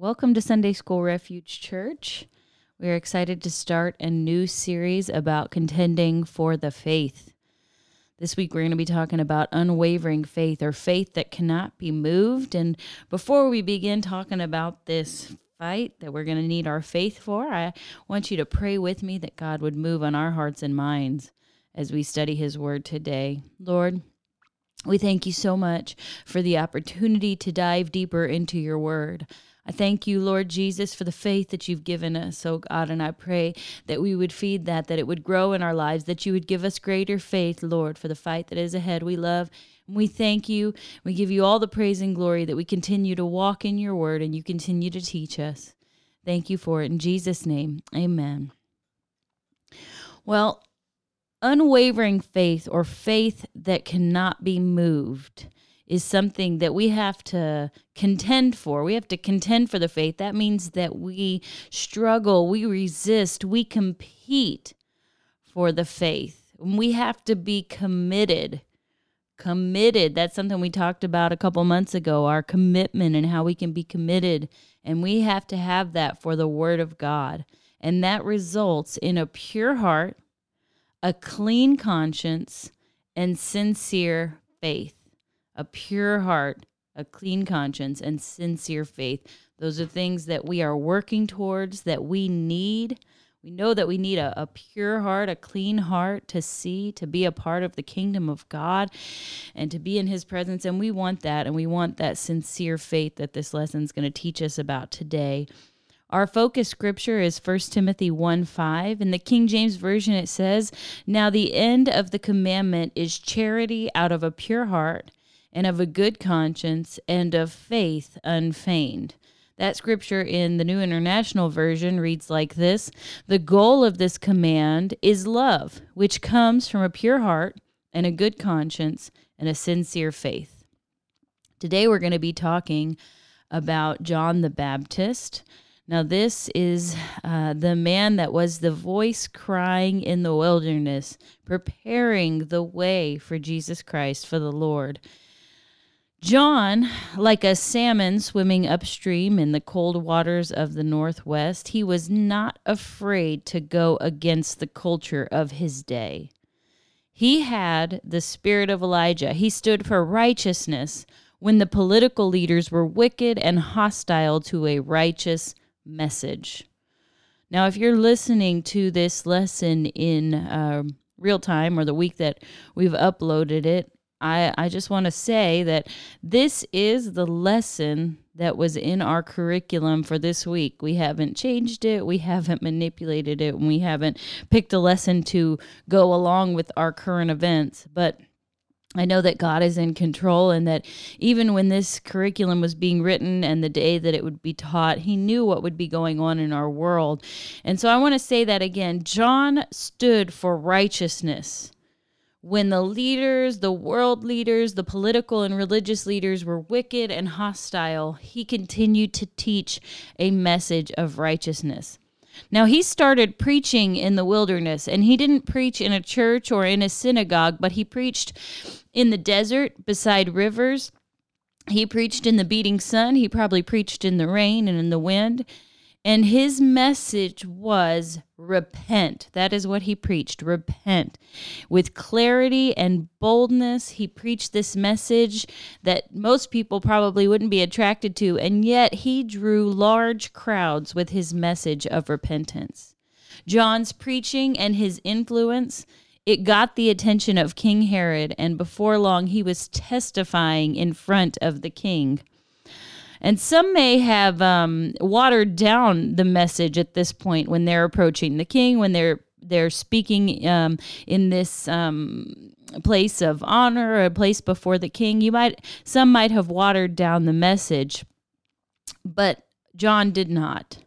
Welcome to Sunday School Refuge Church. We are excited to start a new series about contending for the faith. This week, we're going to be talking about unwavering faith or faith that cannot be moved. And before we begin talking about this fight that we're going to need our faith for, I want you to pray with me that God would move on our hearts and minds as we study His Word today. Lord, we thank you so much for the opportunity to dive deeper into your Word. I thank you, Lord Jesus, for the faith that you've given us, oh God, and I pray that we would feed that, that it would grow in our lives, that you would give us greater faith, Lord, for the fight that is ahead. We love and we thank you. We give you all the praise and glory that we continue to walk in your word and you continue to teach us. Thank you for it. In Jesus' name, amen. Well, unwavering faith or faith that cannot be moved is something that we have to contend for. We have to contend for the faith. That means that we struggle, we resist, we compete for the faith. We have to be committed. Committed. That's something we talked about a couple months ago, our commitment and how we can be committed. And we have to have that for the Word of God. And that results in a pure heart, a clean conscience, and sincere faith a pure heart, a clean conscience, and sincere faith. Those are things that we are working towards, that we need. We know that we need a, a, pure heart, a clean heart to see, to be a part of the kingdom of God and to be in his presence. And we want that. And we want that sincere faith that this lesson is going to teach us about today. Our focus scripture is 1 Timothy 1 5. In the King James Version, it says, Now the end of the commandment is charity out of a pure heart and of a good conscience and of faith unfeigned. That scripture in the New International Version reads like this The goal of this command is love, which comes from a pure heart and a good conscience and a sincere faith. Today we're going to be talking about John the Baptist. Now, this is uh, the man that was the voice crying in the wilderness, preparing the way for Jesus Christ, for the Lord. John, like a salmon swimming upstream in the cold waters of the Northwest, he was not afraid to go against the culture of his day. He had the spirit of Elijah. He stood for righteousness when the political leaders were wicked and hostile to a righteous message. Now, if you're listening to this lesson in uh, real time or the week that we've uploaded it, I, I just want to say that this is the lesson that was in our curriculum for this week. We haven't changed it, we haven't manipulated it, and we haven't picked a lesson to go along with our current events. But I know that God is in control and that even when this curriculum was being written and the day that it would be taught, He knew what would be going on in our world. And so I want to say that again John stood for righteousness when the leaders, the world leaders, the political and religious leaders were wicked and hostile, he continued to teach a message of righteousness. Now, he started preaching in the wilderness, and he didn't preach in a church or in a synagogue, but he preached in the desert beside rivers. He preached in the beating sun. He probably preached in the rain and in the wind. And his message was repent. That is what he preached repent. With clarity and boldness, he preached this message that most people probably wouldn't be attracted to, and yet he drew large crowds with his message of repentance. John's preaching and his influence it got the attention of King Herod, and before long he was testifying in front of the king. And some may have um, watered down the message at this point when they're approaching the king, when they're they're speaking um, in this um, place of honor, a place before the king. You might some might have watered down the message, but John did not.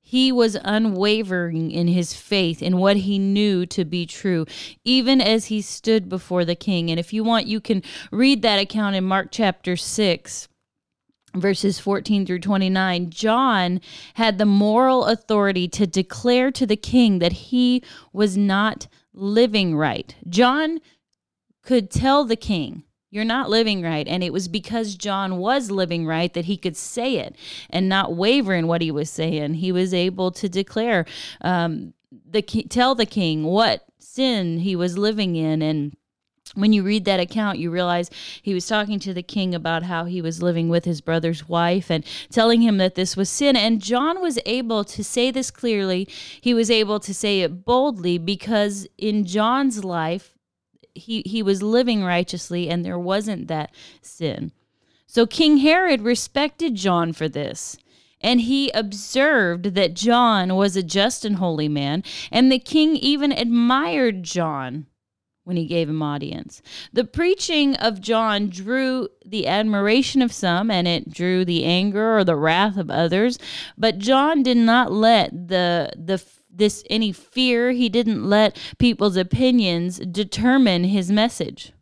He was unwavering in his faith in what he knew to be true, even as he stood before the king. And if you want, you can read that account in Mark chapter 6 verses 14 through 29, John had the moral authority to declare to the king that he was not living right. John could tell the king You're not living right. And it was because John was living right that he could say it and not waver in what he was saying. He was able to declare, um, the tell the king what sin he was living in and when you read that account, you realize he was talking to the king about how he was living with his brother's wife and telling him that this was sin. And John was able to say this clearly. He was able to say it boldly because in John's life, he he was living righteously and there wasn't that sin. So King Herod respected John for this. And he observed that John was a just and holy man, and the king even admired John when he gave him audience. The preaching of John drew the admiration of some and it drew the anger or the wrath of others, but John did not let the the this any fear. He didn't let people's opinions determine his message.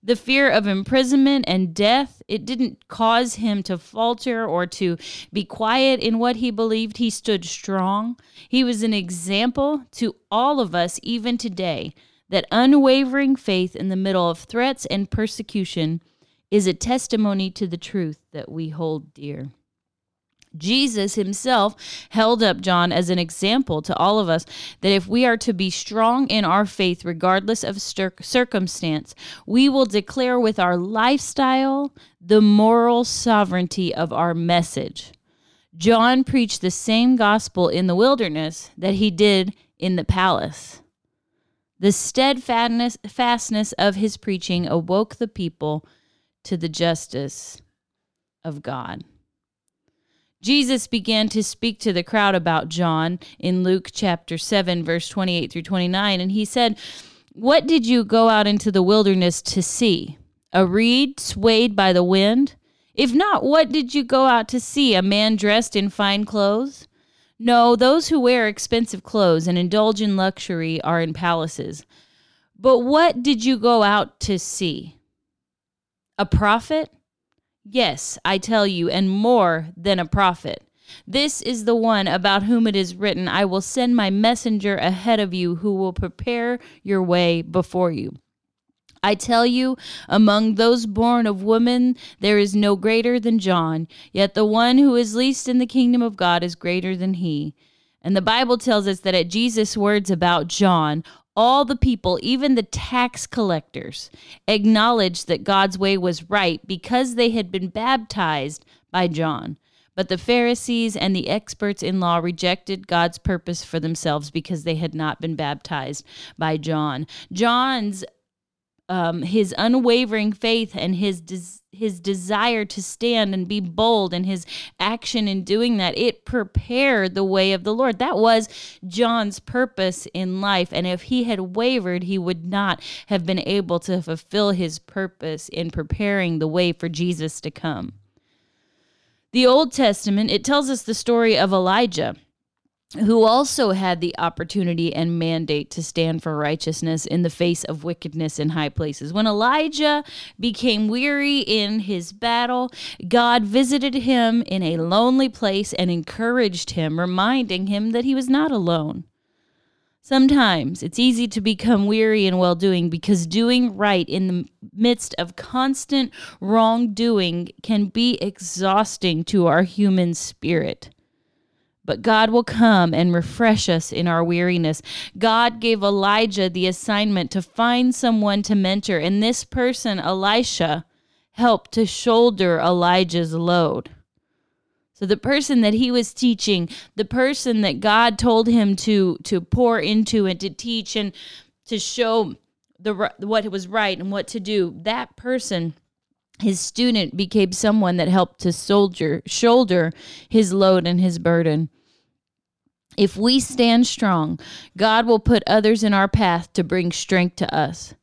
The fear of imprisonment and death, it didn't cause him to falter or to be quiet in what he believed. He stood strong. He was an example to all of us, even today, that unwavering faith in the middle of threats and persecution is a testimony to the truth that we hold dear. Jesus himself held up John as an example to all of us that if we are to be strong in our faith, regardless of circumstance, we will declare with our lifestyle the moral sovereignty of our message. John preached the same gospel in the wilderness that he did in the palace. The steadfastness of his preaching awoke the people to the justice of God. Jesus began to speak to the crowd about John in Luke chapter 7, verse 28 through 29. And he said, What did you go out into the wilderness to see? A reed swayed by the wind? If not, what did you go out to see? A man dressed in fine clothes? No, those who wear expensive clothes and indulge in luxury are in palaces. But what did you go out to see? A prophet? Yes, I tell you, and more than a prophet. This is the one about whom it is written, I will send my messenger ahead of you who will prepare your way before you. I tell you, among those born of woman, there is no greater than John, yet the one who is least in the kingdom of God is greater than he. And the Bible tells us that at Jesus' words about John, all the people, even the tax collectors, acknowledged that God's way was right because they had been baptized by John. But the Pharisees and the experts in law rejected God's purpose for themselves because they had not been baptized by John. John's um, his unwavering faith and his des- his desire to stand and be bold and his action in doing that it prepared the way of the lord. That was john's purpose in life and if he had wavered he would not have been able to fulfill his purpose in preparing the way for jesus to come. The old testament it tells us the story of elijah who also had the opportunity and mandate to stand for righteousness in the face of wickedness in high places. When Elijah became weary in his battle, God visited him in a lonely place and encouraged him, reminding him that he was not alone. Sometimes it's easy to become weary in well doing because doing right in the midst of constant wrongdoing can be exhausting to our human spirit. But God will come and refresh us in our weariness. God gave Elijah the assignment to find someone to mentor, and this person, Elisha, helped to shoulder Elijah's load. So the person that he was teaching, the person that God told him to to pour into and to teach and to show the what was right and what to do, that person his student became someone that helped to soldier shoulder his load and his burden. If we stand strong, God will put others in our path to bring strength to us.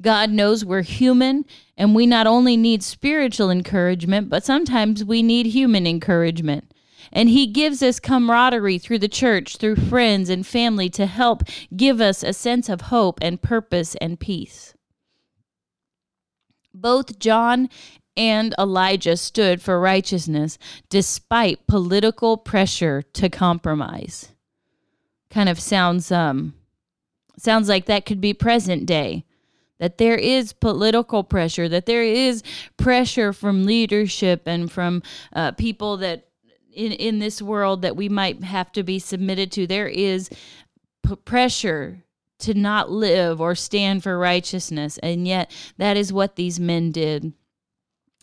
God knows we're human and we not only need spiritual encouragement, but sometimes we need human encouragement. And He gives us camaraderie through the church, through friends and family to help give us a sense of hope and purpose and peace. Both John and Elijah stood for righteousness despite political pressure to compromise. Kind of sounds um sounds like that could be present day. that there is political pressure, that there is pressure from leadership and from uh, people that in, in this world that we might have to be submitted to. There is p- pressure to not live or stand for righteousness. And yet, that is what these men did.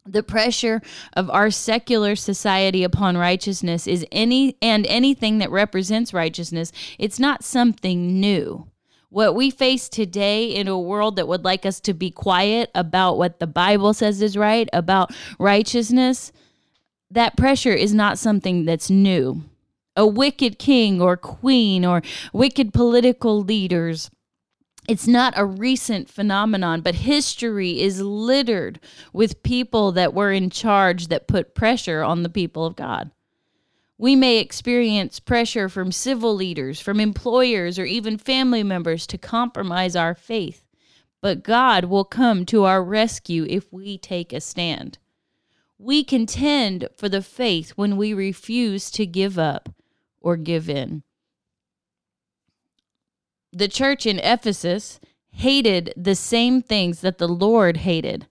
The pressure of our secular society upon righteousness is any and anything that represents righteousness, it's not something new. What we face today in a world that would like us to be quiet about what the Bible says is right, about righteousness, that pressure is not something that's new a wicked king or queen or wicked political leaders. It's not a recent phenomenon, but history is littered with people that were in charge that put pressure on the people of God. We may experience pressure from civil leaders, from employers, or even family members to compromise our faith, but God will come to our rescue if we take a stand. We contend for the faith when we refuse to give up or give in. The church in Ephesus hated the same things that the Lord hated.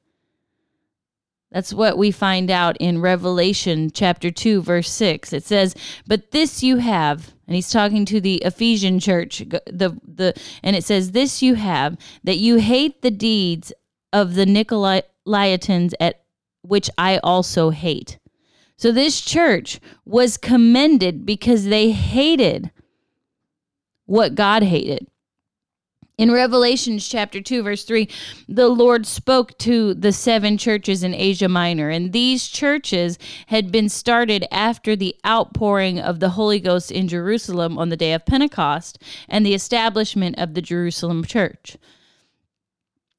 That's what we find out in Revelation chapter 2 verse 6. It says, "But this you have," and he's talking to the Ephesian church, the the and it says, "This you have that you hate the deeds of the Nicolaitans at which I also hate." So this church was commended because they hated what God hated. In Revelations chapter 2, verse 3, the Lord spoke to the seven churches in Asia Minor, and these churches had been started after the outpouring of the Holy Ghost in Jerusalem on the day of Pentecost and the establishment of the Jerusalem church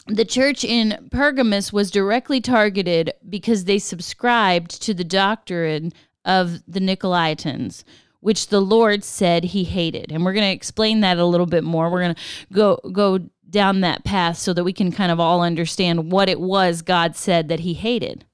the church in Pergamus was directly targeted because they subscribed to the doctrine of the Nicolaitans, which the Lord said he hated. And we're going to explain that a little bit more. We're going to go go down that path so that we can kind of all understand what it was God said that he hated.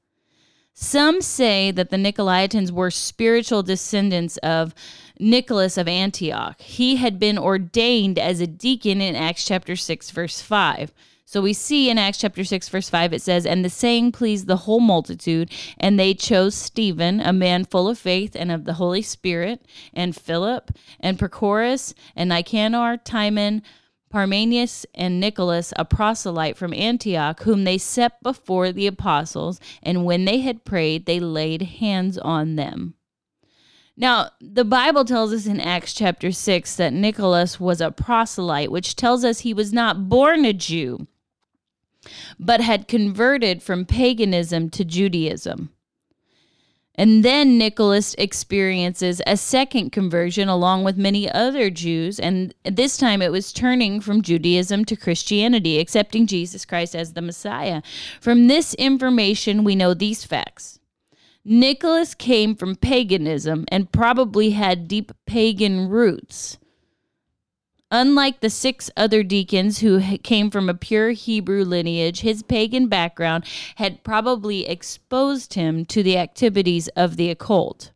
Some say that the Nicolaitans were spiritual descendants of Nicholas of Antioch. He had been ordained as a deacon in Acts chapter 6 verse 5. So we see in Acts chapter 6, verse 5, it says, And the saying pleased the whole multitude, and they chose Stephen, a man full of faith and of the Holy Spirit, and Philip, and Prochorus, and Nicanor, Timon, Parmenas, and Nicholas, a proselyte from Antioch, whom they set before the apostles, and when they had prayed, they laid hands on them. Now, the Bible tells us in Acts chapter 6 that Nicholas was a proselyte, which tells us he was not born a Jew but had converted from paganism to Judaism. And then Nicholas experiences a second conversion along with many other Jews. And this time it was turning from Judaism to Christianity, accepting Jesus Christ as the Messiah. From this information, we know these facts. Nicholas came from paganism and probably had deep pagan roots. Unlike the six other deacons who came from a pure Hebrew lineage, his pagan background had probably exposed him to the activities of the occult.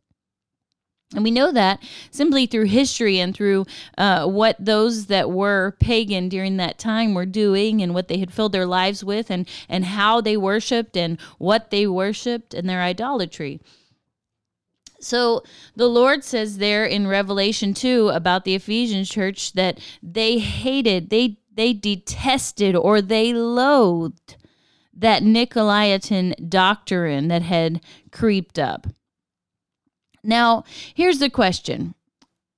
And we know that simply through history and through uh, what those that were pagan during that time were doing and what they had filled their lives with and, and how they worshiped and what they worshiped and their idolatry. So the Lord says there in Revelation 2 about the Ephesian church that they hated, they they detested or they loathed that Nicolaitan doctrine that had creeped up. Now, here's the question.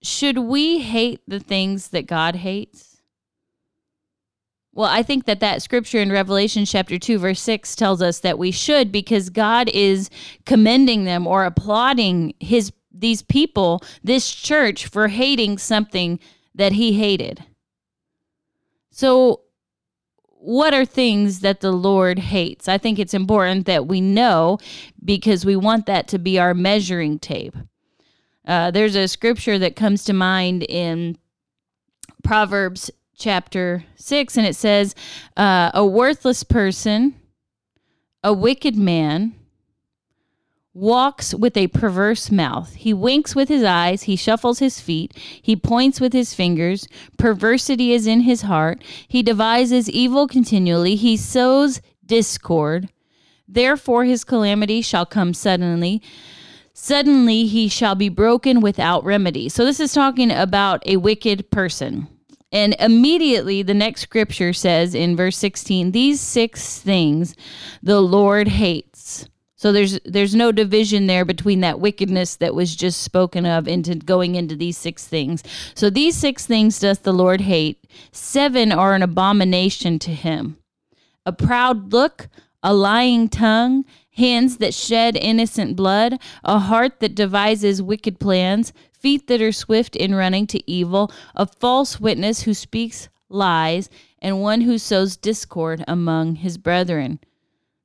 Should we hate the things that God hates? Well, I think that that scripture in Revelation chapter 2 verse 6 tells us that we should because God is commending them or applauding his these people, this church for hating something that he hated. So what are things that the Lord hates? I think it's important that we know because we want that to be our measuring tape. Uh, there's a scripture that comes to mind in Proverbs chapter 6, and it says, uh, A worthless person, a wicked man, walks with a perverse mouth. He winks with his eyes, he shuffles his feet, he points with his fingers. Perversity is in his heart. He devises evil continually, he sows discord. Therefore his calamity shall come suddenly. Suddenly he shall be broken without remedy. So this is talking about a wicked person. And immediately the next scripture says in verse 16, these six things the Lord hates. So there's there's no division there between that wickedness that was just spoken of into going into these six things. So these six things doth the Lord hate. Seven are an abomination to him. A proud look, a lying tongue, hands that shed innocent blood, a heart that devises wicked plans, feet that are swift in running to evil, a false witness who speaks lies, and one who sows discord among his brethren.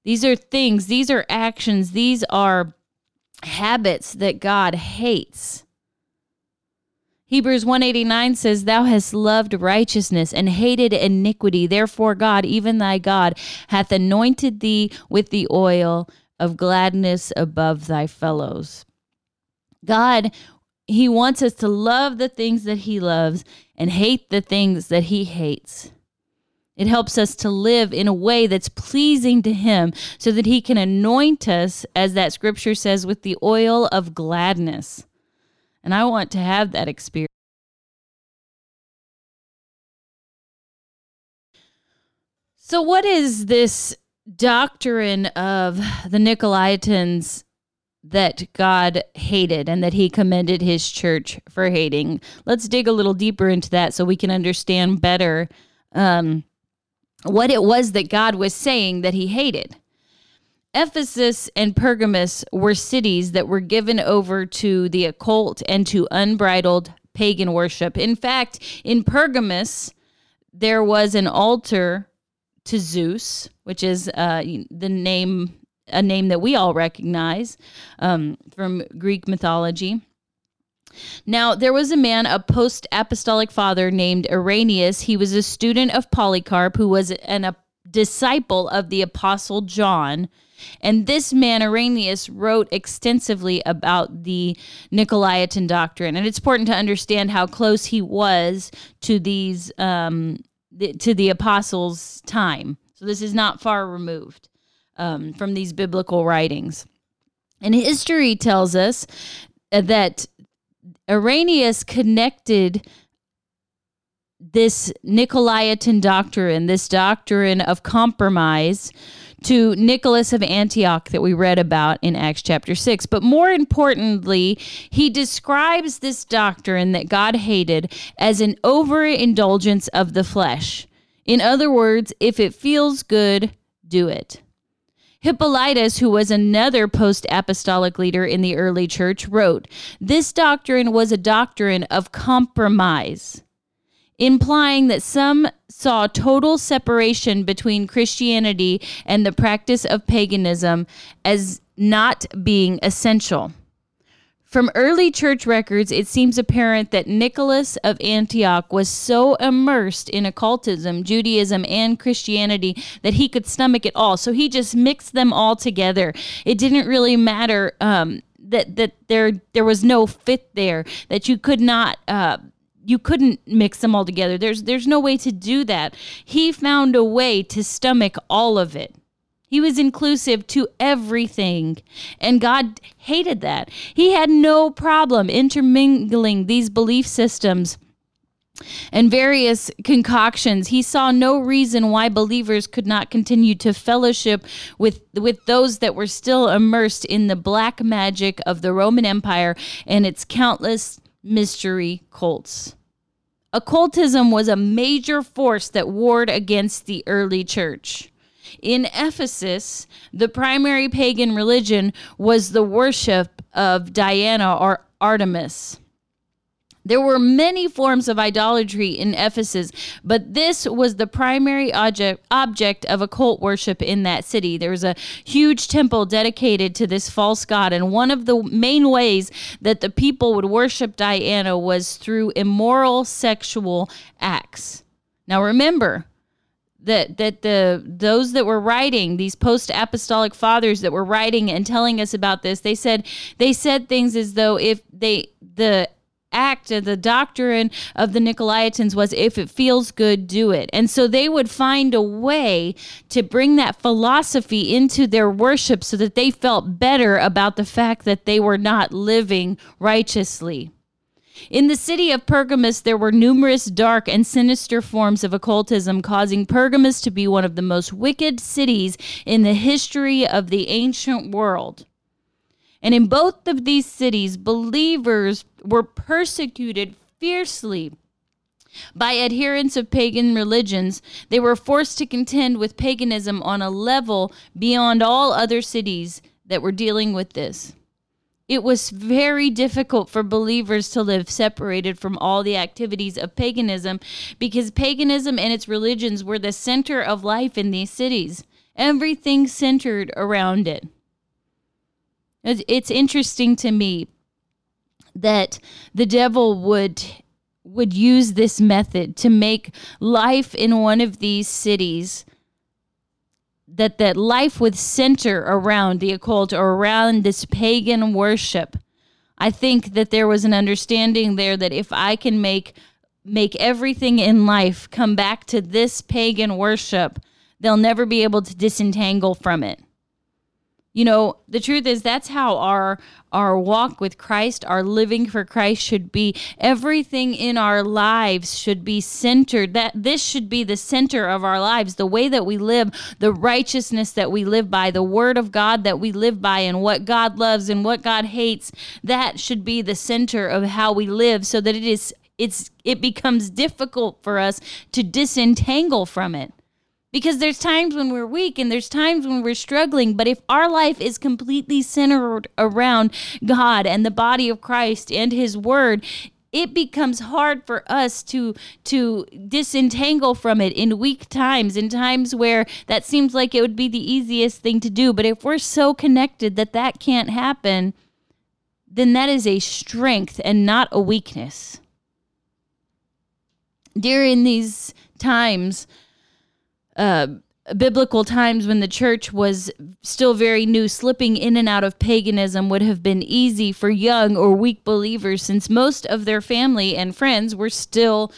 These are things, these are actions, these are habits that God hates. Hebrews 189 says, Thou hast loved righteousness and hated iniquity. Therefore, God, even thy God, hath anointed thee with the oil of gladness above thy fellows. God, He wants us to love the things that He loves and hate the things that He hates. It helps us to live in a way that's pleasing to Him so that He can anoint us, as that scripture says, with the oil of gladness. And I want to have that experience. So, what is this doctrine of the Nicolaitans that God hated and that he commended his church for hating? Let's dig a little deeper into that so we can understand better um, what it was that God was saying that he hated. Ephesus and Pergamus were cities that were given over to the occult and to unbridled pagan worship. In fact, in Pergamus, there was an altar to Zeus, which is uh, the name a name that we all recognize um, from Greek mythology. Now, there was a man, a post apostolic father named Irenaeus. He was a student of Polycarp, who was an, a disciple of the apostle John. And this man, Irenaeus, wrote extensively about the Nicolaitan doctrine. And it's important to understand how close he was to these, um, the, to the apostles' time. So this is not far removed um, from these biblical writings. And history tells us that Irenaeus connected this Nicolaitan doctrine, this doctrine of compromise, to Nicholas of Antioch that we read about in Acts chapter 6. But more importantly, he describes this doctrine that God hated as an overindulgence of the flesh. In other words, if it feels good, do it. Hippolytus, who was another post apostolic leader in the early church, wrote This doctrine was a doctrine of compromise, implying that some saw total separation between Christianity and the practice of paganism as not being essential. From early church records, it seems apparent that Nicholas of Antioch was so immersed in occultism, Judaism, and Christianity that he could stomach it all. So he just mixed them all together. It didn't really matter um, that that there there was no fit there. That you could not. Uh, you couldn't mix them all together. There's there's no way to do that. He found a way to stomach all of it. He was inclusive to everything. And God hated that. He had no problem intermingling these belief systems and various concoctions. He saw no reason why believers could not continue to fellowship with, with those that were still immersed in the black magic of the Roman Empire and its countless mystery cults. Occultism was a major force that warred against the early church. In Ephesus, the primary pagan religion was the worship of Diana or Artemis. There were many forms of idolatry in Ephesus, but this was the primary object, object of occult worship in that city. There was a huge temple dedicated to this false god, and one of the main ways that the people would worship Diana was through immoral sexual acts. Now remember, that that the those that were writing these post apostolic fathers that were writing and telling us about this they said they said things as though if they the act of the doctrine of the Nicolaitans was if it feels good, do it. And so they would find a way to bring that philosophy into their worship so that they felt better about the fact that they were not living righteously. In the city of Pergamus, there were numerous dark and sinister forms of occultism, causing Pergamus to be one of the most wicked cities in the history of the ancient world. And in both of these cities, believers were persecuted fiercely by adherents of pagan religions. They were forced to contend with paganism on a level beyond all other cities that were dealing with this. It was very difficult for believers to live separated from all the activities of paganism because paganism and its religions were the center of life in these cities. Everything centered around it. It's interesting to me that the devil would would use this method to make life in one of these cities that that life would center around the occult or around this pagan worship. I think that there was an understanding there that if I can make make everything in life come back to this pagan worship, they'll never be able to disentangle from it. You know, the truth is that's how our our walk with Christ, our living for Christ should be. Everything in our lives should be centered. That this should be the center of our lives. The way that we live, the righteousness that we live by, the word of God that we live by and what God loves and what God hates, that should be the center of how we live so that it is it's it becomes difficult for us to disentangle from it because there's times when we're weak and there's times when we're struggling but if our life is completely centered around God and the body of Christ and his word it becomes hard for us to to disentangle from it in weak times in times where that seems like it would be the easiest thing to do. But if we're so connected that that can't happen then that is a strength and not a weakness. During these times uh, biblical times when the church was still very new, slipping in and out of paganism would have been easy for young or weak believers since most of their family and friends were still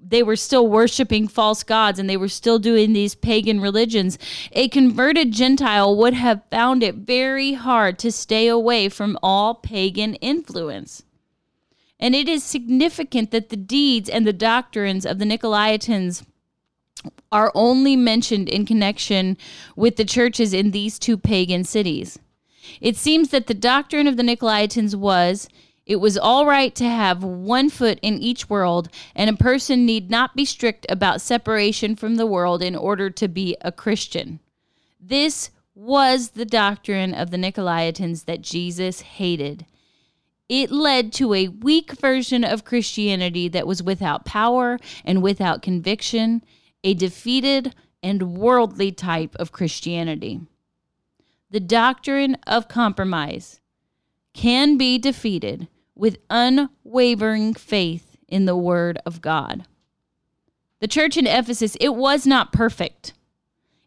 they were still worshiping false gods and they were still doing these pagan religions. A converted Gentile would have found it very hard to stay away from all pagan influence. And it is significant that the deeds and the doctrines of the Nicolaitans are only mentioned in connection with the churches in these two pagan cities. It seems that the doctrine of the Nicolaitans was it was all right to have one foot in each world, and a person need not be strict about separation from the world in order to be a Christian. This was the doctrine of the Nicolaitans that Jesus hated. It led to a weak version of Christianity that was without power and without conviction a defeated and worldly type of Christianity. The doctrine of compromise can be defeated with unwavering faith in the Word of God. The church in Ephesus, it was not perfect.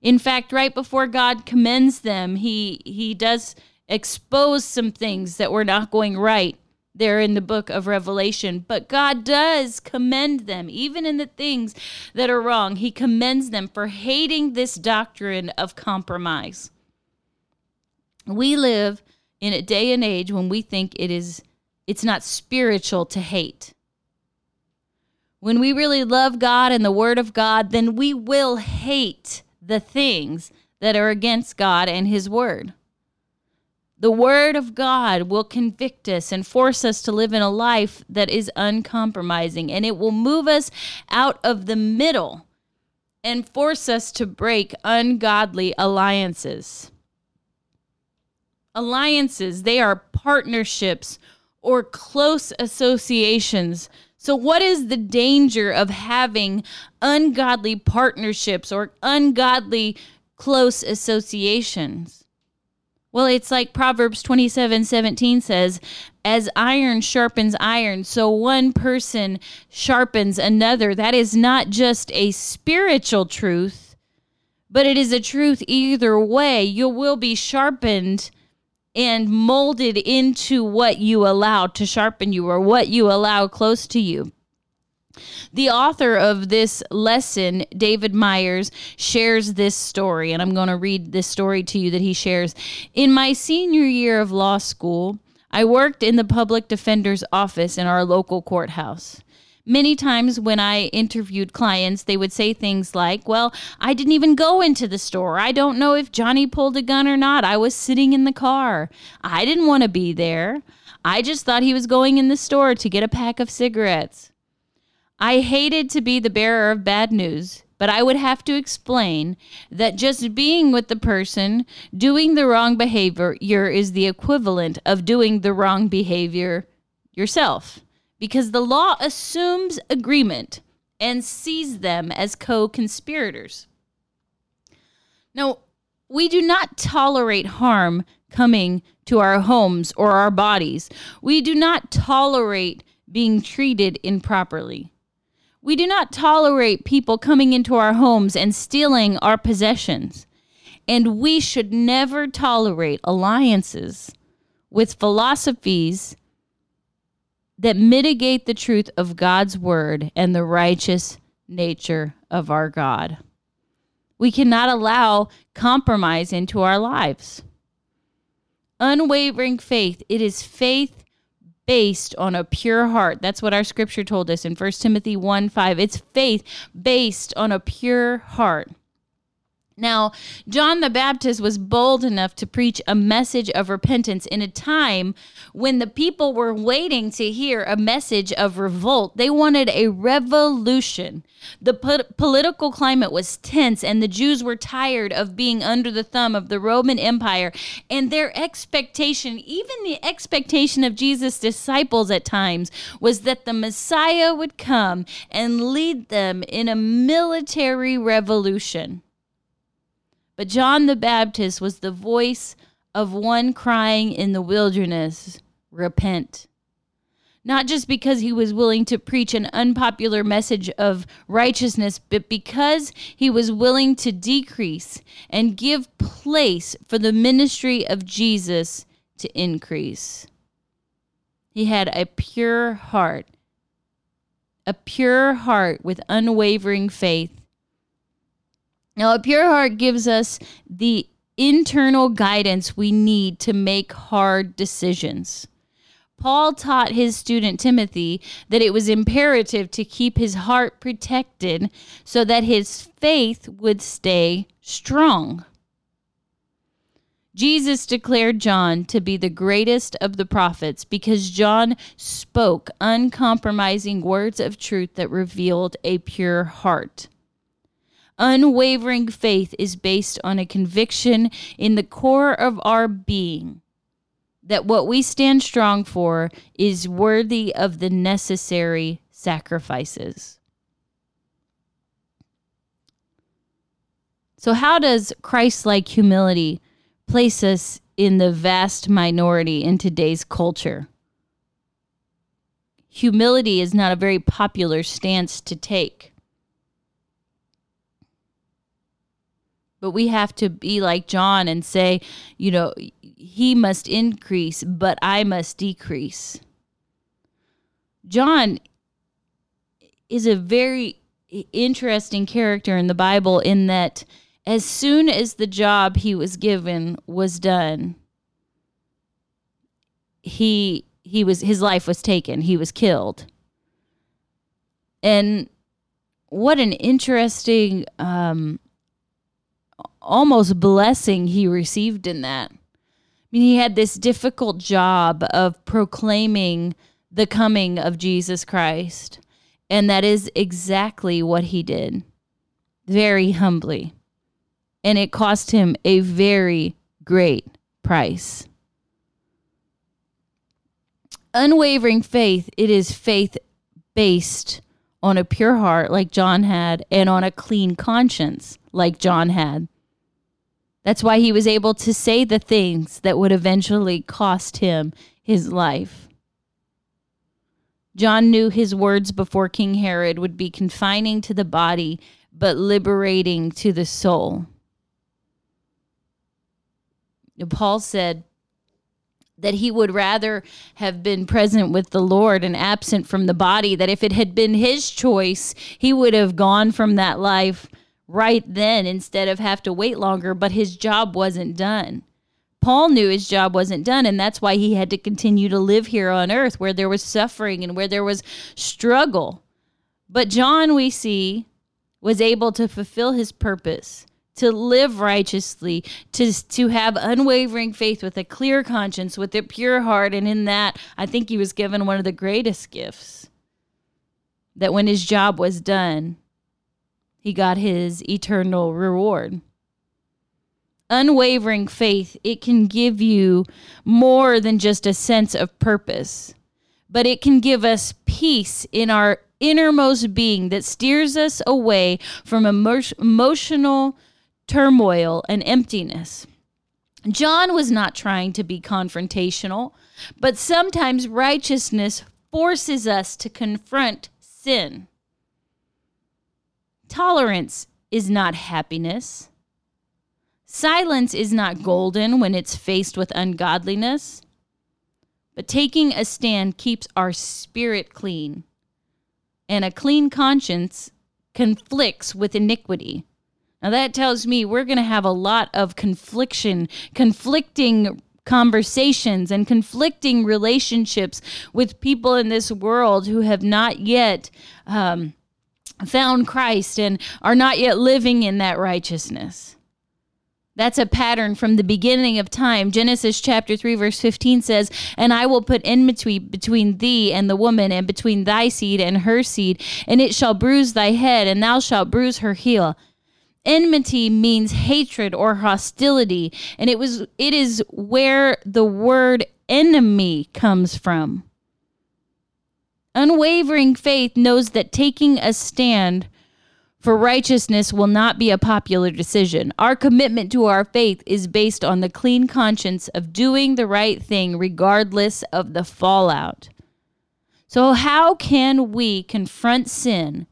In fact, right before God commends them, he, he does expose some things that were not going right there in the book of Revelation. But God does commend them, even in the things that are wrong. He commends them for hating this doctrine of compromise. We live in a day and age when we think it is it's not spiritual to hate. When we really love God and the word of God, then we will hate the things that are against God and his word. The Word of God will convict us and force us to live in a life that is uncompromising, and it will move us out of the middle and force us to break ungodly alliances. Alliances, they are partnerships or close associations. So, what is the danger of having ungodly partnerships or ungodly close associations? Well, it's like Proverbs 27 17 says, as iron sharpens iron, so one person sharpens another. That is not just a spiritual truth, but it is a truth either way. You will be sharpened and molded into what you allow to sharpen you or what you allow close to you. The author of this lesson, David Myers, shares this story, and I'm going to read this story to you that he shares. In my senior year of law school, I worked in the public defender's office in our local courthouse. Many times when I interviewed clients, they would say things like, Well, I didn't even go into the store. I don't know if Johnny pulled a gun or not. I was sitting in the car. I didn't want to be there. I just thought he was going in the store to get a pack of cigarettes. I hated to be the bearer of bad news, but I would have to explain that just being with the person doing the wrong behavior is the equivalent of doing the wrong behavior yourself, because the law assumes agreement and sees them as co conspirators. Now, we do not tolerate harm coming to our homes or our bodies. We do not tolerate being treated improperly. We do not tolerate people coming into our homes and stealing our possessions. And we should never tolerate alliances with philosophies that mitigate the truth of God's word and the righteous nature of our God. We cannot allow compromise into our lives. Unwavering faith, it is faith based on a pure heart. That's what our scripture told us in 1 Timothy 1 5. It's faith based on a pure heart. Now, John the Baptist was bold enough to preach a message of repentance in a time when the people were waiting to hear a message of revolt. They wanted a revolution. The po- political climate was tense, and the Jews were tired of being under the thumb of the Roman Empire. And their expectation, even the expectation of Jesus' disciples at times, was that the Messiah would come and lead them in a military revolution. But John the Baptist was the voice of one crying in the wilderness, Repent. Not just because he was willing to preach an unpopular message of righteousness, but because he was willing to decrease and give place for the ministry of Jesus to increase. He had a pure heart, a pure heart with unwavering faith now, a pure heart gives us the internal guidance we need to make hard decisions. Paul taught his student Timothy that it was imperative to keep his heart protected so that his faith would stay strong. Jesus declared John to be the greatest of the prophets because John spoke uncompromising words of truth that revealed a pure heart. Unwavering faith is based on a conviction in the core of our being that what we stand strong for is worthy of the necessary sacrifices. So, how does Christ like humility place us in the vast minority in today's culture? Humility is not a very popular stance to take. But we have to be like John and say, you know, he must increase, but I must decrease. John is a very interesting character in the Bible in that as soon as the job he was given was done, he he was his life was taken. He was killed. And what an interesting um, almost blessing he received in that. I mean, he had this difficult job of proclaiming the coming of Jesus Christ. And that is exactly what he did, very humbly. And it cost him a very great price. Unwavering faith, it is faith based on a pure heart like John had and on a clean conscience like John had. That's why he was able to say the things that would eventually cost him his life. John knew his words before King Herod would be confining to the body, but liberating to the soul. Paul said that he would rather have been present with the Lord and absent from the body, that if it had been his choice, he would have gone from that life right then instead of have to wait longer, but his job wasn't done. Paul knew his job wasn't done, and that's why he had to continue to live here on earth where there was suffering and where there was struggle. But John, we see, was able to fulfill his purpose to live righteously, to, to have unwavering faith with a clear conscience, with a pure heart. And in that, I think he was given one of the greatest gifts that when his job was done, he got his eternal reward. Unwavering faith, it can give you more than just a sense of purpose, but it can give us peace in our innermost being that steers us away from emo- emotional turmoil and emptiness. John was not trying to be confrontational, but sometimes righteousness forces us to confront sin. Tolerance is not happiness. Silence is not golden when it's faced with ungodliness. But taking a stand keeps our spirit clean, and a clean conscience conflicts with iniquity. Now that tells me we're going to have a lot of confliction, conflicting conversations and conflicting relationships with people in this world who have not yet um, found Christ and are not yet living in that righteousness. That's a pattern from the beginning of time. Genesis chapter 3, verse 15 says, And I will put enmity between thee and the woman, and between thy seed and her seed, and it shall bruise thy head, and thou shalt bruise her heel. Enmity means hatred or hostility, and it was it is where the word enemy comes from. Unwavering faith knows that taking a stand for righteousness will not be a popular decision. Our commitment to our faith is based on the clean conscience of doing the right thing regardless of the fallout. So, how can we confront sin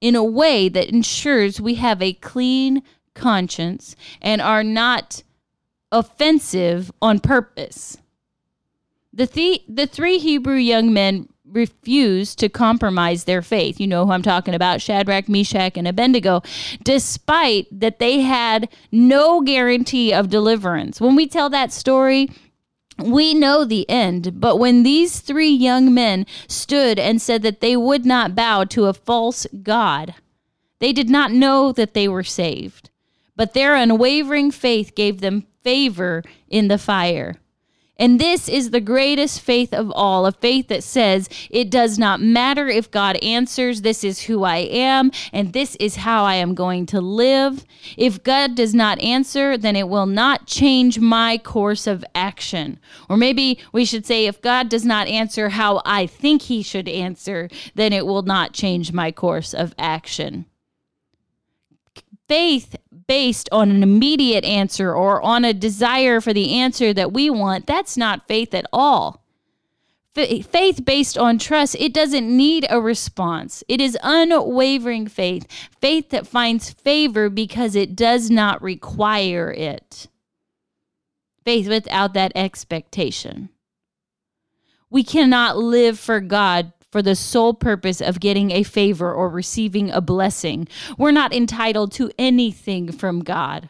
in a way that ensures we have a clean conscience and are not offensive on purpose. The, th- the three Hebrew young men refused to compromise their faith. You know who I'm talking about Shadrach, Meshach, and Abednego, despite that they had no guarantee of deliverance. When we tell that story, we know the end, but when these three young men stood and said that they would not bow to a false God, they did not know that they were saved. But their unwavering faith gave them favor in the fire. And this is the greatest faith of all a faith that says, it does not matter if God answers, this is who I am, and this is how I am going to live. If God does not answer, then it will not change my course of action. Or maybe we should say, if God does not answer how I think he should answer, then it will not change my course of action faith based on an immediate answer or on a desire for the answer that we want, that's not faith at all. Faith based on trust, it doesn't need a response. It is unwavering faith, faith that finds favor because it does not require it. Faith without that expectation. We cannot live for God for the sole purpose of getting a favor or receiving a blessing. We're not entitled to anything from God.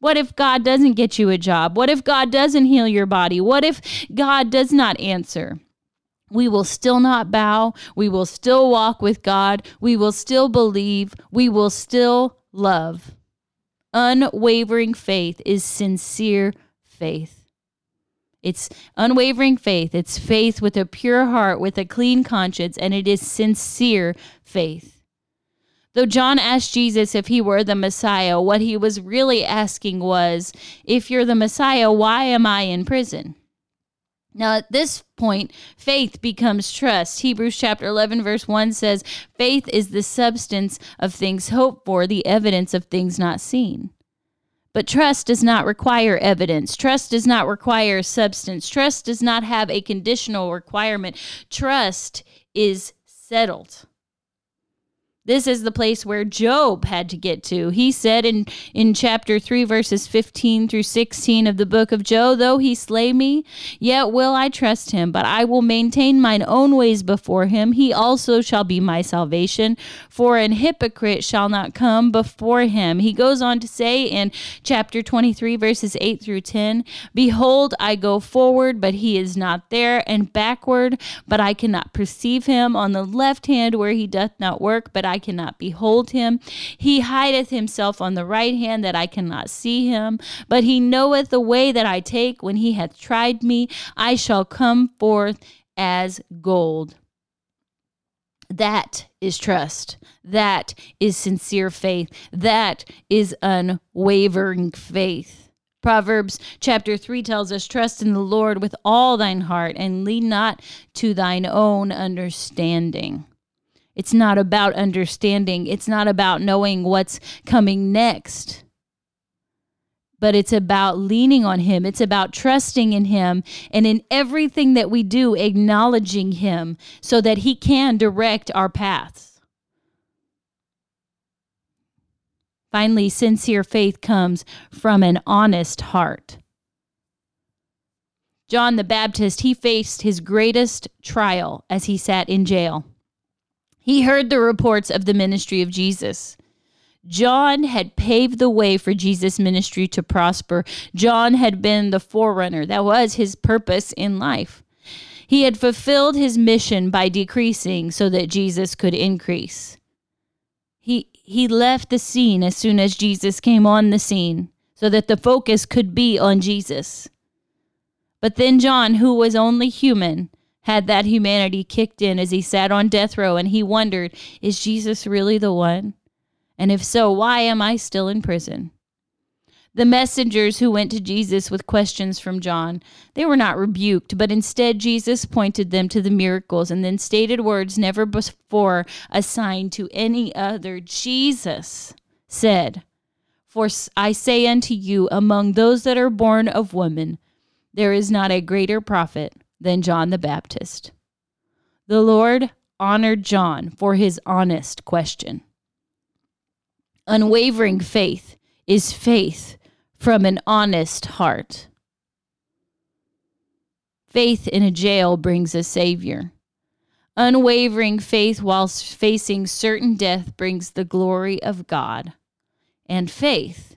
What if God doesn't get you a job? What if God doesn't heal your body? What if God does not answer? We will still not bow. We will still walk with God. We will still believe. We will still love. Unwavering faith is sincere faith. It's unwavering faith. It's faith with a pure heart, with a clean conscience, and it is sincere faith. Though John asked Jesus if he were the Messiah, what he was really asking was, If you're the Messiah, why am I in prison? Now, at this point, faith becomes trust. Hebrews chapter 11, verse 1 says, Faith is the substance of things hoped for, the evidence of things not seen. But trust does not require evidence. Trust does not require substance. Trust does not have a conditional requirement. Trust is settled. This is the place where Job had to get to. He said in, in chapter 3, verses 15 through 16 of the book of Job, Though he slay me, yet will I trust him, but I will maintain mine own ways before him. He also shall be my salvation, for an hypocrite shall not come before him. He goes on to say in chapter 23, verses 8 through 10, Behold, I go forward, but he is not there, and backward, but I cannot perceive him. On the left hand, where he doth not work, but I I cannot behold him. He hideth himself on the right hand that I cannot see him. But he knoweth the way that I take. When he hath tried me, I shall come forth as gold. That is trust. That is sincere faith. That is unwavering faith. Proverbs chapter 3 tells us, Trust in the Lord with all thine heart and lean not to thine own understanding. It's not about understanding, it's not about knowing what's coming next. But it's about leaning on Him. It's about trusting in Him and in everything that we do, acknowledging Him so that He can direct our paths. Finally, sincere faith comes from an honest heart. John the Baptist, he faced his greatest trial as he sat in jail. He heard the reports of the ministry of Jesus. John had paved the way for Jesus' ministry to prosper. John had been the forerunner. That was his purpose in life. He had fulfilled his mission by decreasing so that Jesus could increase. He, he left the scene as soon as Jesus came on the scene so that the focus could be on Jesus. But then John, who was only human, had that humanity kicked in as he sat on death row and he wondered, is Jesus really the one? And if so, why am I still in prison? The messengers who went to Jesus with questions from John, they were not rebuked, but instead Jesus pointed them to the miracles and then stated words never before assigned to any other. Jesus said, For I say unto you, among those that are born of woman, there is not a greater prophet than John the Baptist. The Lord honored John for his honest question. Unwavering faith is faith from an honest heart. Faith in a jail brings a Savior. Unwavering faith whilst facing certain death brings the glory of God. And faith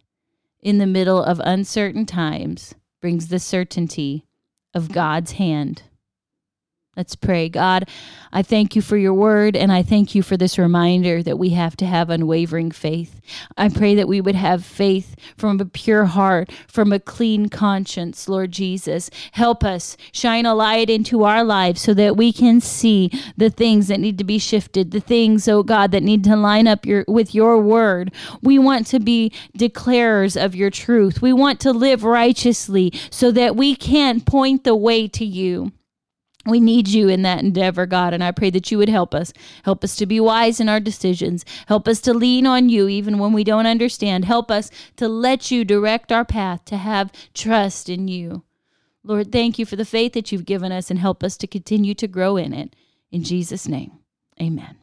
in the middle of uncertain times brings the certainty of God's hand. Let's pray. God, I thank you for your word, and I thank you for this reminder that we have to have unwavering faith. I pray that we would have faith from a pure heart, from a clean conscience, Lord Jesus. Help us shine a light into our lives so that we can see the things that need to be shifted, the things, oh God, that need to line up your, with your word. We want to be declarers of your truth. We want to live righteously so that we can point the way to you. We need you in that endeavor, God, and I pray that you would help us. Help us to be wise in our decisions. Help us to lean on you even when we don't understand. Help us to let you direct our path, to have trust in you. Lord, thank you for the faith that you've given us and help us to continue to grow in it. In Jesus' name, amen.